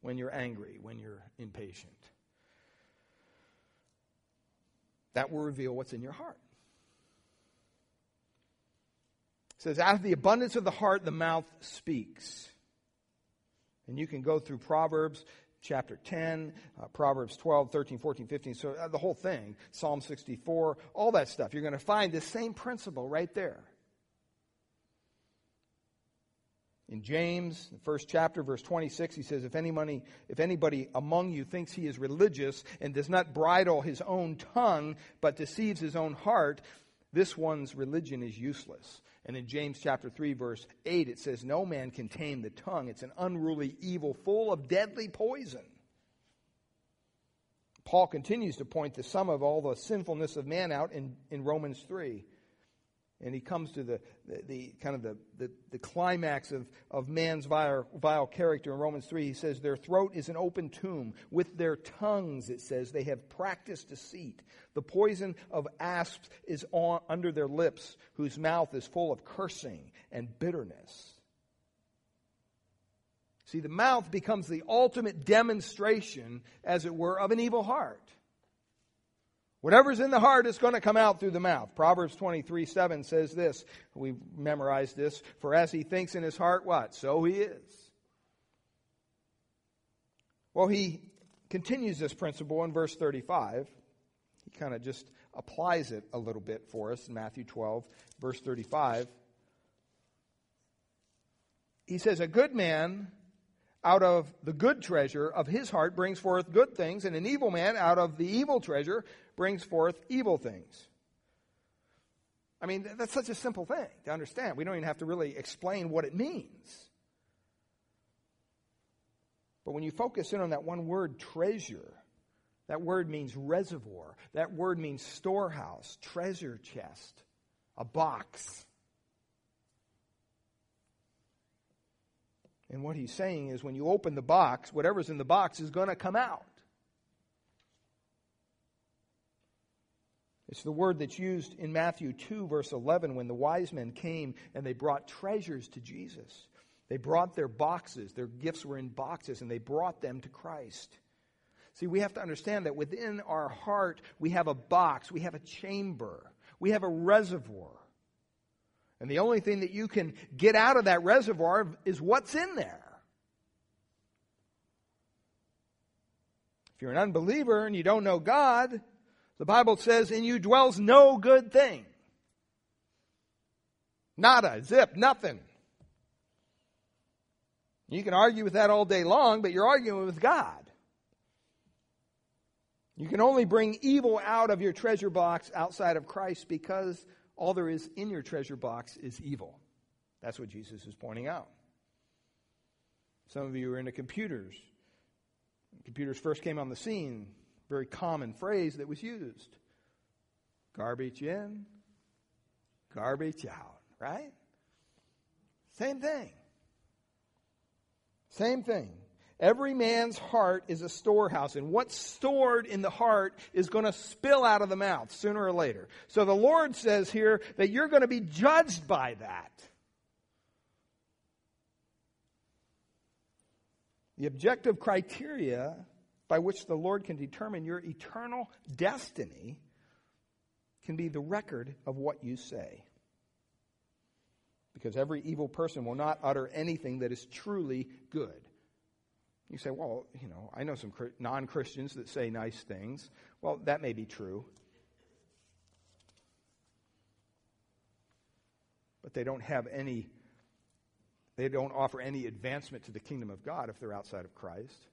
when you're angry, when you're impatient? That will reveal what's in your heart. It says, out of the abundance of the heart, the mouth speaks. And you can go through Proverbs chapter 10, uh, Proverbs 12, 13, 14, 15. So uh, the whole thing, Psalm 64, all that stuff. You're going to find the same principle right there. In James, the first chapter, verse 26, he says, if anybody, if anybody among you thinks he is religious and does not bridle his own tongue, but deceives his own heart, this one's religion is useless. And in James chapter 3, verse 8, it says, No man can tame the tongue. It's an unruly evil full of deadly poison. Paul continues to point the sum of all the sinfulness of man out in, in Romans 3 and he comes to the, the, the kind of the, the, the, climax of, of man's vile, vile character in Romans 3. He says, Their throat is an open tomb. With their tongues, it says, they have practiced deceit. The poison of asps is on, under their lips, whose mouth is full of cursing and bitterness. See, the mouth becomes the ultimate demonstration, as it were, of an evil heart. Whatever's in the heart is going to come out through the mouth. Proverbs 23 7 says this. We've memorized this. For as he thinks in his heart, what? So he is. Well, he continues this principle in verse 35. He kind of just applies it a little bit for us in Matthew 12, verse 35. He says, A good man out of the good treasure of his heart brings forth good things, and an evil man out of the evil treasure brings forth evil things. I mean, that's such a simple thing to understand. We don't even have to really explain what it means. But when you focus in on that one word, treasure, that word means reservoir. That word means storehouse, treasure chest, a box. And what he's saying is when you open the box, whatever's in the box is going to come out. It's the word that's used in Matthew 2, verse 11, when the wise men came and they brought treasures to Jesus. They brought their boxes, their gifts were in boxes, and they brought them to Christ. See, we have to understand that within our heart, we have a box, we have a chamber. We have a reservoir. And the only thing that you can get out of that reservoir is what's in there. If you're an unbeliever and you don't know God, the Bible says, in you dwells no good thing. Nada, zip, nothing. You can argue with that all day long, but you're arguing with God. You can only bring evil out of your treasure box outside of Christ because all there is in your treasure box is evil. That's what Jesus is pointing out. Some of you are into computers. Computers first came on the scene, very common phrase that was used. Garbage in, garbage out, right? Same thing. Same thing. Every man's heart is a storehouse, and what's stored in the heart is going to spill out of the mouth sooner or later. So the Lord says here that you're going to be judged by that. The objective criteria by which the Lord can determine your eternal destiny can be the record of what you say. Because every evil person will not utter anything that is truly good. You say, well, you know, I know some non Christians that say nice things. Well, that may be true. But they don't have any, they don't offer any advancement to the kingdom of God if they're outside of Christ.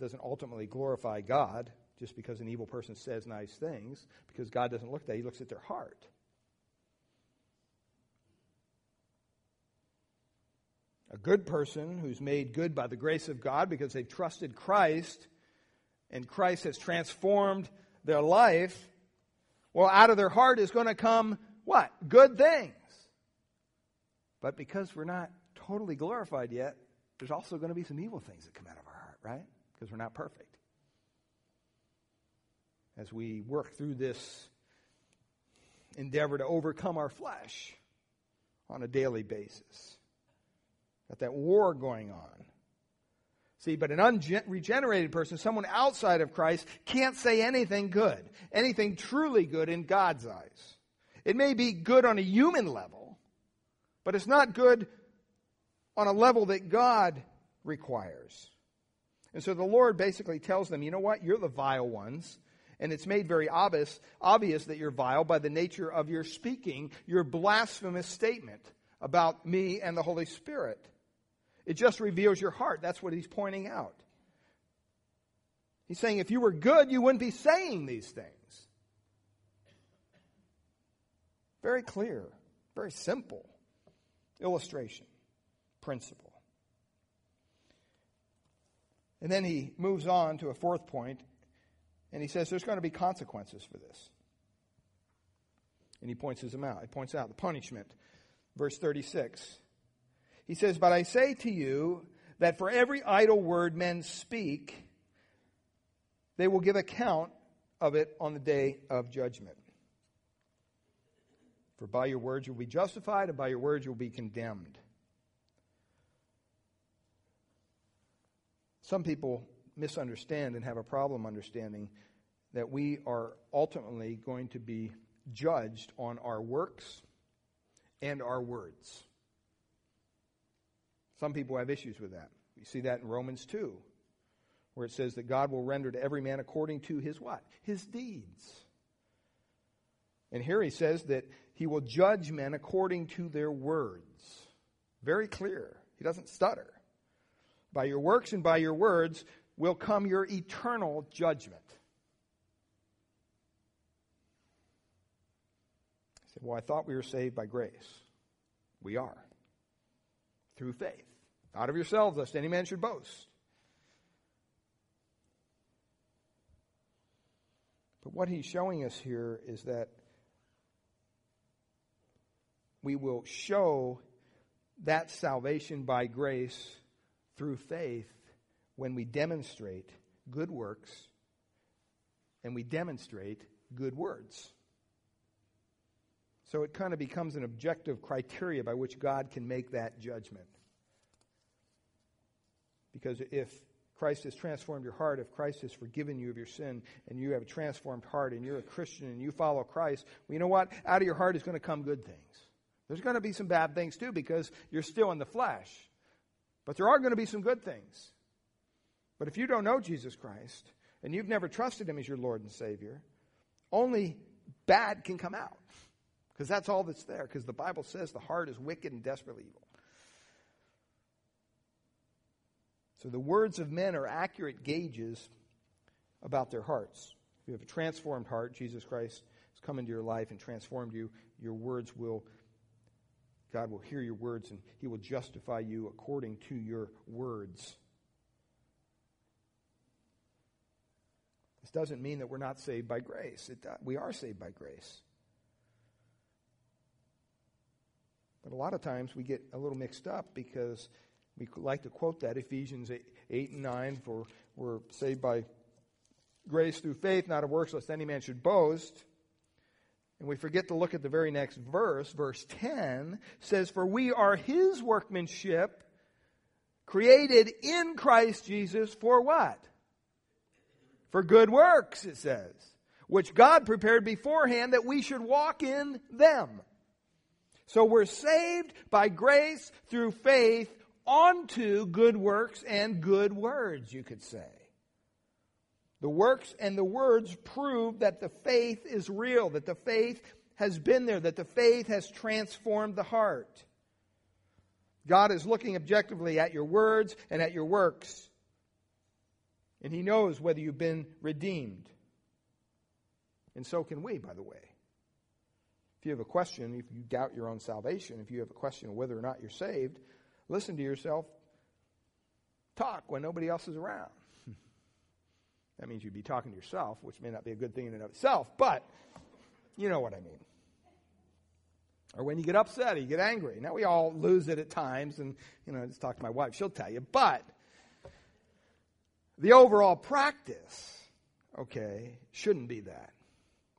Doesn't ultimately glorify God just because an evil person says nice things, because God doesn't look at that, He looks at their heart. A good person who's made good by the grace of God because they've trusted Christ and Christ has transformed their life, well, out of their heart is going to come what? Good things. But because we're not totally glorified yet, there's also going to be some evil things that come out of our heart, right? Because we're not perfect. As we work through this endeavor to overcome our flesh on a daily basis. Got that war going on. See, but an unregenerated person, someone outside of Christ, can't say anything good, anything truly good in God's eyes. It may be good on a human level, but it's not good on a level that God requires. And so the Lord basically tells them, you know what? You're the vile ones. And it's made very obvious, obvious that you're vile by the nature of your speaking, your blasphemous statement about me and the Holy Spirit. It just reveals your heart. That's what he's pointing out. He's saying if you were good, you wouldn't be saying these things. Very clear, very simple illustration, principle. And then he moves on to a fourth point, and he says there's going to be consequences for this. And he points them out. He points out the punishment. Verse 36. He says, But I say to you that for every idle word men speak, they will give account of it on the day of judgment. For by your words you'll be justified, and by your words you'll be condemned. Some people misunderstand and have a problem understanding that we are ultimately going to be judged on our works and our words. Some people have issues with that. You see that in Romans 2, where it says that God will render to every man according to his what? His deeds. And here he says that he will judge men according to their words. Very clear. He doesn't stutter. By your works and by your words will come your eternal judgment. I said, Well, I thought we were saved by grace. We are. Through faith. Out of yourselves, lest any man should boast. But what he's showing us here is that we will show that salvation by grace through faith when we demonstrate good works and we demonstrate good words. So it kind of becomes an objective criteria by which God can make that judgment. Because if Christ has transformed your heart, if Christ has forgiven you of your sin, and you have a transformed heart, and you're a Christian and you follow Christ, well, you know what? Out of your heart is going to come good things. There's going to be some bad things too because you're still in the flesh. But there are going to be some good things. But if you don't know Jesus Christ and you've never trusted him as your Lord and Savior, only bad can come out. Because that's all that's there. Because the Bible says the heart is wicked and desperately evil. So the words of men are accurate gauges about their hearts. If you have a transformed heart, Jesus Christ has come into your life and transformed you, your words will, God will hear your words and He will justify you according to your words. This doesn't mean that we're not saved by grace. It, uh, we are saved by grace. But a lot of times we get a little mixed up because we like to quote that Ephesians 8, 8 and 9 for we're saved by grace through faith, not of works, lest any man should boast. And we forget to look at the very next verse. Verse 10 says, For we are his workmanship, created in Christ Jesus for what? For good works, it says, which God prepared beforehand that we should walk in them. So we're saved by grace through faith onto good works and good words, you could say. The works and the words prove that the faith is real, that the faith has been there, that the faith has transformed the heart. God is looking objectively at your words and at your works. And He knows whether you've been redeemed. And so can we, by the way. If you have a question, if you doubt your own salvation, if you have a question of whether or not you're saved, listen to yourself talk when nobody else is around. That means you'd be talking to yourself, which may not be a good thing in and of itself, but you know what I mean. Or when you get upset or you get angry. Now, we all lose it at times, and, you know, I just talk to my wife, she'll tell you. But the overall practice, okay, shouldn't be that.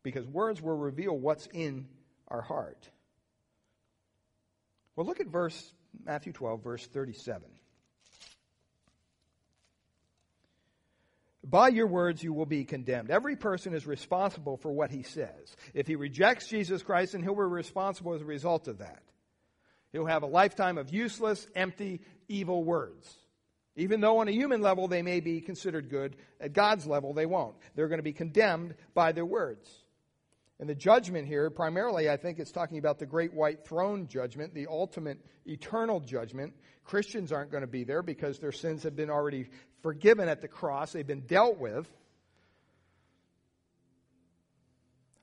Because words will reveal what's in our heart. Well, look at verse Matthew 12, verse 37. By your words you will be condemned. Every person is responsible for what he says. If he rejects Jesus Christ, then he'll be responsible as a result of that. He'll have a lifetime of useless, empty, evil words. Even though on a human level they may be considered good, at God's level they won't. They're going to be condemned by their words. And the judgment here, primarily, I think it's talking about the great white throne judgment, the ultimate eternal judgment. Christians aren't going to be there because their sins have been already forgiven at the cross, they've been dealt with.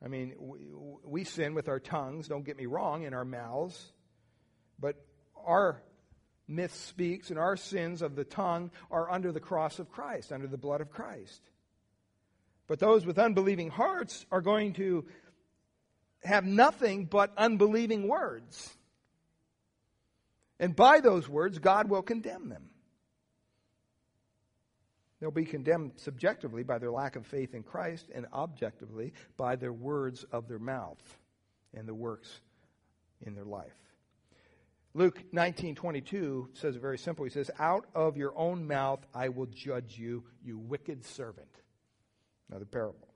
I mean, we, we sin with our tongues, don't get me wrong, in our mouths. But our myth speaks, and our sins of the tongue are under the cross of Christ, under the blood of Christ. But those with unbelieving hearts are going to have nothing but unbelieving words. And by those words, God will condemn them. They'll be condemned subjectively by their lack of faith in Christ and objectively by their words of their mouth and the works in their life. Luke 19:22 says it very simple. He says, "Out of your own mouth I will judge you, you wicked servant." Another parable.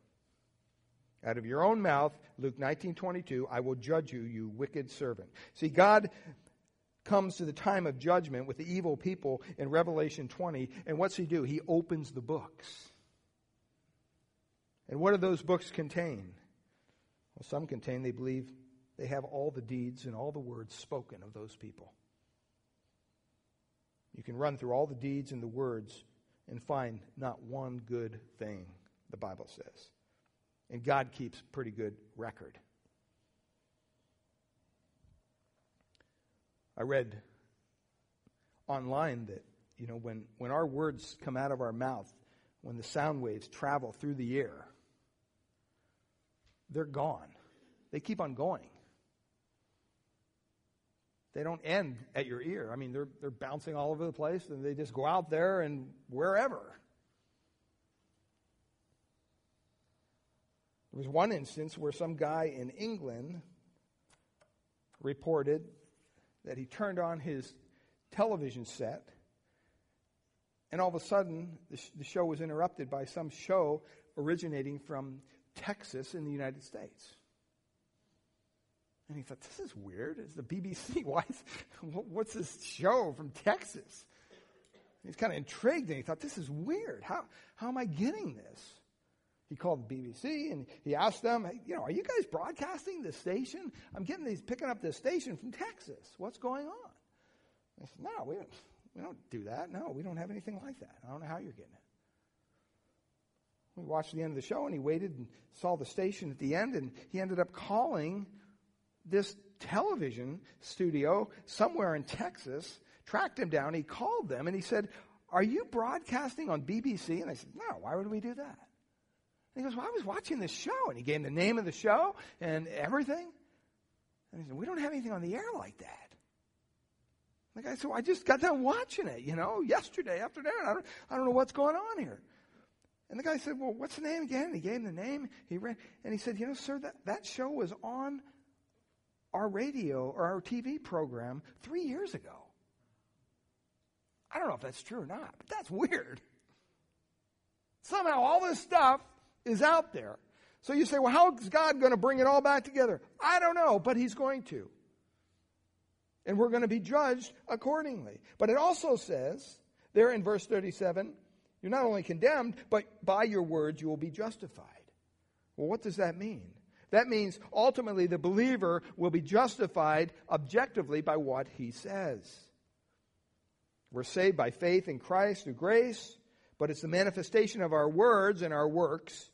Out of your own mouth, Luke 19:22, I will judge you, you wicked servant. See, God comes to the time of judgment with the evil people in Revelation 20, and what's he do? He opens the books. And what do those books contain? Well, some contain they believe they have all the deeds and all the words spoken of those people. You can run through all the deeds and the words and find not one good thing, the Bible says. And God keeps pretty good record. I read online that, you know, when, when our words come out of our mouth, when the sound waves travel through the air, they're gone. They keep on going. They don't end at your ear. I mean, they're, they're bouncing all over the place and they just go out there and wherever. There was one instance where some guy in England reported that he turned on his television set And all of a sudden, the, sh- the show was interrupted by some show originating from Texas in the United States. And he thought, this is weird. It's the BBC. Why is, what's this show from Texas? He's kind of intrigued and he thought, this is weird. How, how am I getting this? He called the BBC and he asked them, hey, you know, are you guys broadcasting this station? I'm getting these, picking up this station from Texas. What's going on? They said, no, we don't, we don't do that. No, we don't have anything like that. I don't know how you're getting it. We watched the end of the show and he waited and saw the station at the end and he ended up calling this television studio somewhere in Texas, tracked him down. He called them and he said, Are you broadcasting on BBC? And they said, No, why would we do that? He goes, Well, I was watching this show. And he gave him the name of the show and everything. And he said, We don't have anything on the air like that. The guy said, I just got done watching it, you know, yesterday afternoon. I don't, I don't know what's going on here. And the guy said, Well, what's the name again? And he gave him the name. He read, and he said, You know, sir, that, that show was on our radio or our TV program three years ago. I don't know if that's true or not, but that's weird. Somehow all this stuff is out there. So you say, well, how is God going to bring it all back together? I don't know, but He's going to. And we're going to be judged accordingly. But it also says, there in verse 37, you're not only condemned, but by your words you will be justified. Well, what does that mean? That means ultimately the believer will be justified objectively by what he says. We're saved by faith in Christ through grace, but it's the manifestation of our words and our works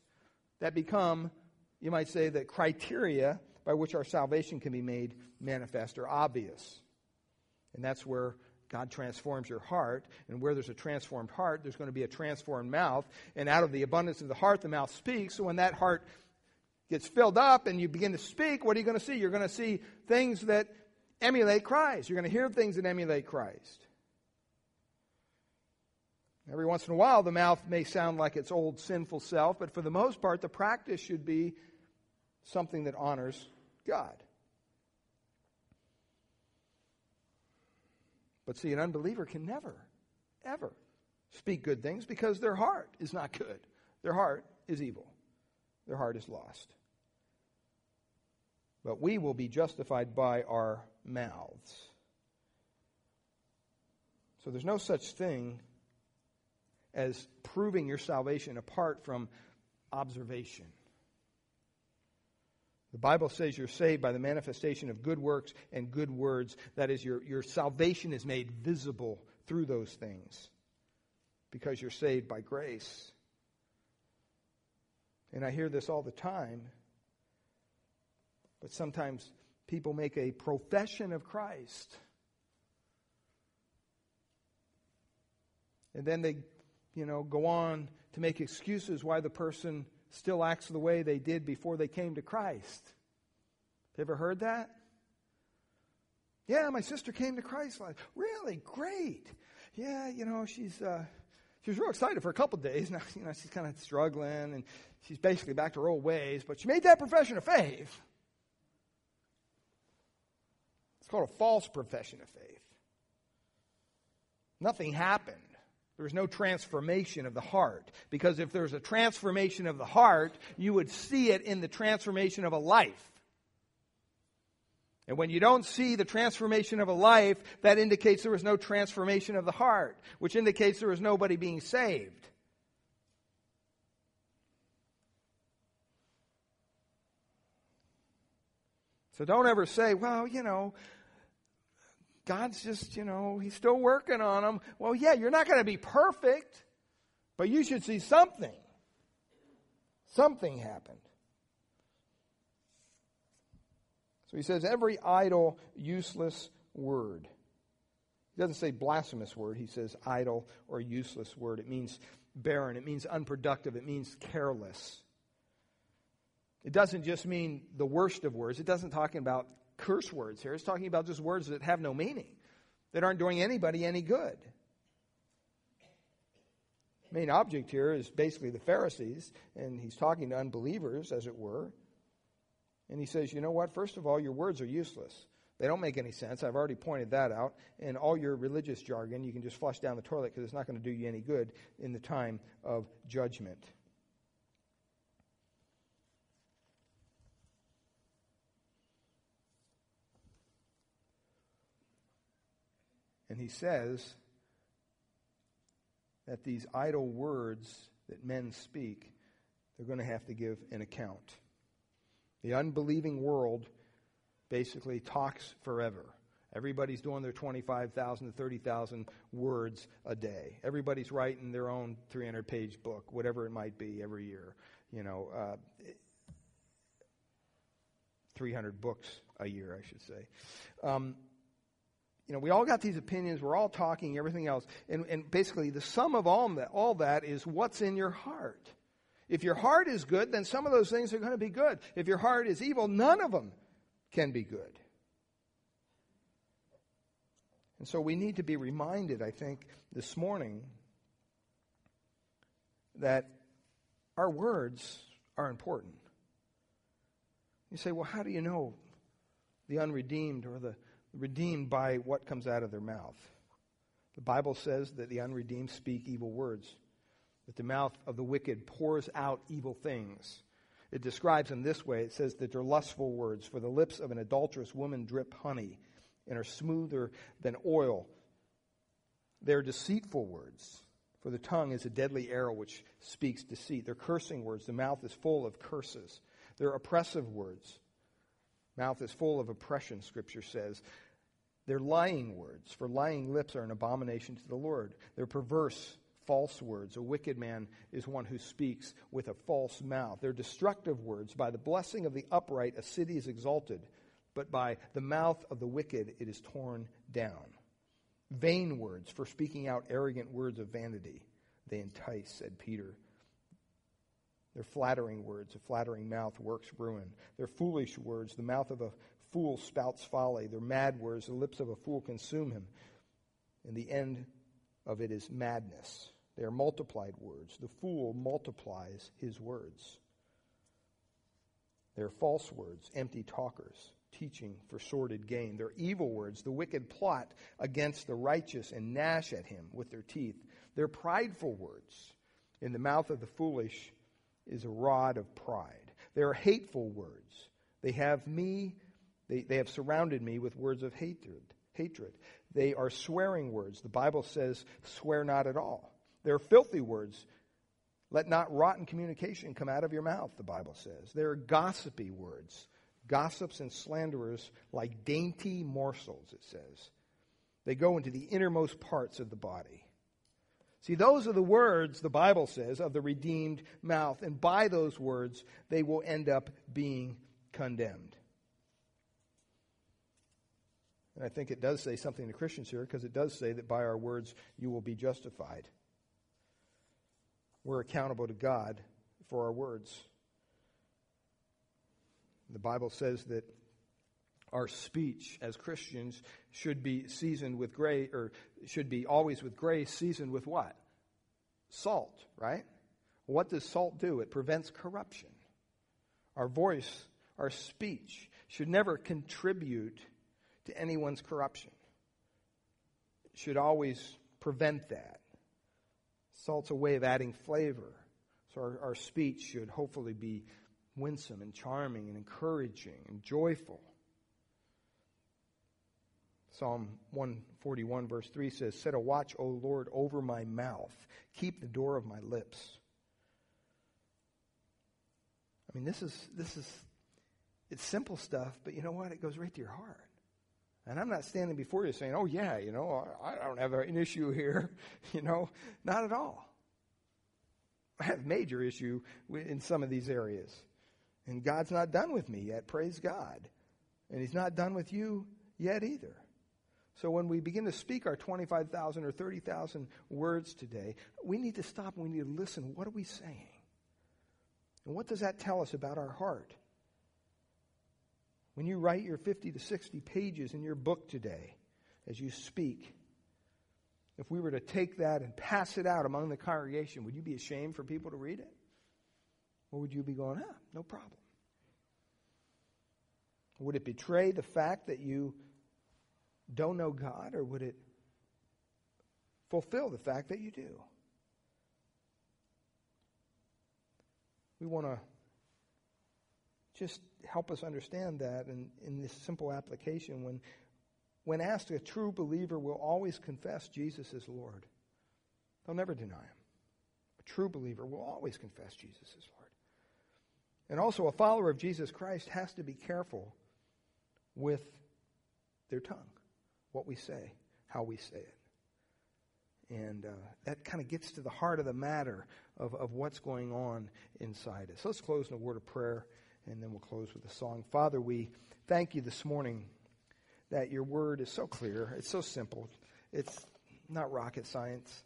that become, you might say, the criteria by which our salvation can be made manifest or obvious. And that's where God transforms your heart. And where there's a transformed heart, there's going to be a transformed mouth. And out of the abundance of the heart, the mouth speaks. So when that heart gets filled up and you begin to speak, what are you going to see? You're going to see things that emulate Christ. You're going to hear things that emulate Christ. Every once in a while, the mouth may sound like its old sinful self, but for the most part, the practice should be something that honors God. But see, an unbeliever can never, ever speak good things because their heart is not good. Their heart is evil. Their heart is lost. But we will be justified by our mouths. So there's no such thing as proving your salvation apart from observation. The Bible says you're saved by the manifestation of good works and good words. That is, your, your salvation is made visible through those things because you're saved by grace. And I hear this all the time, but sometimes people make a profession of Christ. And then they, you know, go on to make excuses why the person still acts the way they did before they came to Christ. Have you ever heard that? Yeah, my sister came to Christ. Like, really great. Yeah, you know, she's uh, she was real excited for a couple days. Now, you know, she's kind of struggling, and she's basically back to her old ways. But she made that profession of faith. It's called a false profession of faith. Nothing happened. There's no transformation of the heart. Because if there's a transformation of the heart, you would see it in the transformation of a life. And when you don't see the transformation of a life, that indicates there was no transformation of the heart, which indicates there was nobody being saved. So don't ever say, well, you know, God's just, you know, He's still working on them. Well, yeah, you're not going to be perfect, but you should see something. Something happened. So he says, every idle, useless word. He doesn't say blasphemous word, he says idle or useless word. It means barren, it means unproductive, it means careless. It doesn't just mean the worst of words. It doesn't talking about curse words here. It's talking about just words that have no meaning, that aren't doing anybody any good. Main object here is basically the Pharisees, and he's talking to unbelievers, as it were. And he says, You know what? First of all, your words are useless. They don't make any sense. I've already pointed that out. And all your religious jargon, you can just flush down the toilet because it's not going to do you any good in the time of judgment. And he says that these idle words that men speak, they're going to have to give an account. The unbelieving world basically talks forever. Everybody's doing their 25,000 to 30,000 words a day. Everybody's writing their own 300 page book, whatever it might be, every year. You know, uh, 300 books a year, I should say. Um, you know, we all got these opinions. We're all talking, everything else. And, and basically, the sum of all that, all that is what's in your heart. If your heart is good, then some of those things are going to be good. If your heart is evil, none of them can be good. And so we need to be reminded, I think, this morning that our words are important. You say, well, how do you know the unredeemed or the redeemed by what comes out of their mouth? The Bible says that the unredeemed speak evil words, that the mouth of the wicked pours out evil things. It describes them this way it says that they're lustful words, for the lips of an adulterous woman drip honey and are smoother than oil. They're deceitful words, for the tongue is a deadly arrow which speaks deceit. They're cursing words, the mouth is full of curses. They're oppressive words. Mouth is full of oppression, Scripture says. They're lying words, for lying lips are an abomination to the Lord. They're perverse false words. A wicked man is one who speaks with a false mouth. They're destructive words. By the blessing of the upright, a city is exalted, but by the mouth of the wicked, it is torn down. Vain words, for speaking out arrogant words of vanity, they entice, said Peter. They're flattering words. A flattering mouth works ruin. They're foolish words. The mouth of a fool spouts folly. They're mad words. The lips of a fool consume him. And the end of it is madness. They are multiplied words. The fool multiplies his words. They are false words, empty talkers, teaching for sordid gain. They're evil words. The wicked plot against the righteous and gnash at him with their teeth. They're prideful words. In the mouth of the foolish is a rod of pride. They are hateful words. They have me, they, they have surrounded me with words of hatred. Hatred. They are swearing words. The Bible says, swear not at all. They're filthy words. Let not rotten communication come out of your mouth, the Bible says. They're gossipy words. Gossips and slanderers like dainty morsels, it says. They go into the innermost parts of the body. See, those are the words, the Bible says, of the redeemed mouth. And by those words, they will end up being condemned. And I think it does say something to Christians here because it does say that by our words you will be justified. We're accountable to God for our words. The Bible says that our speech as Christians should be seasoned with grace, or should be always with grace, seasoned with what? Salt, right? What does salt do? It prevents corruption. Our voice, our speech, should never contribute to anyone's corruption. It should always prevent that. Salt's a way of adding flavor. So our, our speech should hopefully be winsome and charming and encouraging and joyful. Psalm 141, verse 3 says, Set a watch, O Lord, over my mouth. Keep the door of my lips. I mean, this is, this is, it's simple stuff, but you know what? It goes right to your heart. And I'm not standing before you saying, oh, yeah, you know, I don't have an issue here. You know, not at all. I have major issue in some of these areas. And God's not done with me yet, praise God. And He's not done with you yet either. So when we begin to speak our 25,000 or 30,000 words today, we need to stop and we need to listen. What are we saying? And what does that tell us about our heart? When you write your 50 to 60 pages in your book today, as you speak, if we were to take that and pass it out among the congregation, would you be ashamed for people to read it? Or would you be going, ah, no problem? Would it betray the fact that you don't know God, or would it fulfill the fact that you do? We want to just help us understand that and in this simple application when when asked a true believer will always confess Jesus as Lord. They'll never deny him. A true believer will always confess Jesus as Lord. And also a follower of Jesus Christ has to be careful with their tongue, what we say, how we say it. And uh, that kind of gets to the heart of the matter of, of what's going on inside us. let's close in a word of prayer, and then we'll close with a song. Father, we thank you this morning that your word is so clear, it's so simple, it's not rocket science,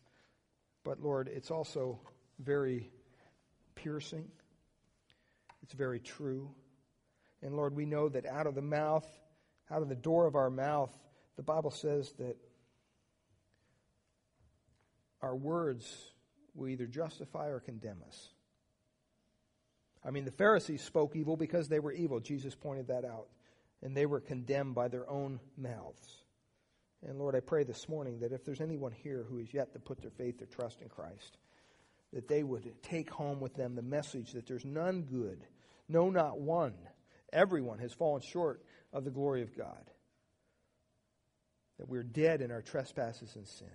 but Lord, it's also very piercing, it's very true. And Lord, we know that out of the mouth, out of the door of our mouth, the Bible says that our words will either justify or condemn us. I mean, the Pharisees spoke evil because they were evil. Jesus pointed that out. And they were condemned by their own mouths. And Lord, I pray this morning that if there's anyone here who is yet to put their faith or trust in Christ, that they would take home with them the message that there's none good, no, not one. Everyone has fallen short of the glory of God. That we're dead in our trespasses and sin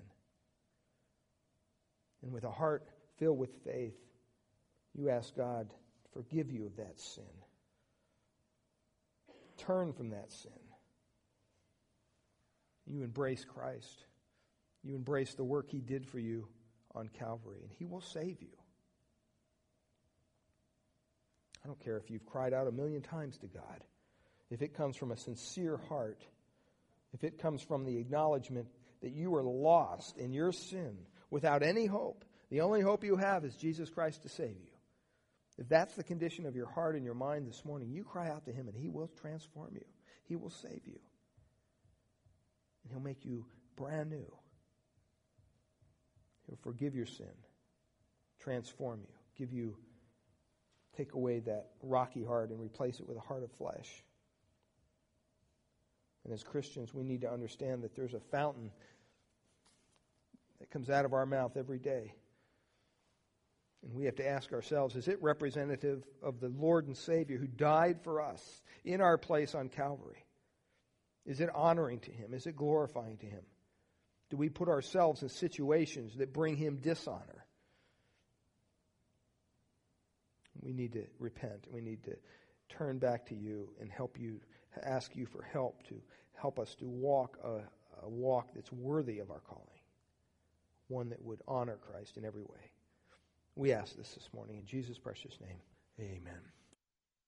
and with a heart filled with faith, you ask God forgive you of that sin. Turn from that sin. You embrace Christ. You embrace the work He did for you on Calvary, and He will save you. I don't care if you've cried out a million times to God. If it comes from a sincere heart, if it comes from the acknowledgement that you are lost in your sin without any hope. The only hope you have is Jesus Christ to save you. If that's the condition of your heart and your mind this morning, you cry out to Him and He will transform you. He will save you. And He'll make you brand new. He'll forgive your sin, transform you, give you, take away that rocky heart and replace it with a heart of flesh. And as Christians, we need to understand that there's a fountain that comes out of our mouth every day. And we have to ask ourselves is it representative of the Lord and Savior who died for us in our place on Calvary? Is it honoring to Him? Is it glorifying to Him? Do we put ourselves in situations that bring Him dishonor? We need to repent. We need to turn back to you and help you, ask you for help to help us to walk a, a walk that's worthy of our calling one that would honor Christ in every way. We ask this this morning in Jesus' precious name. Amen.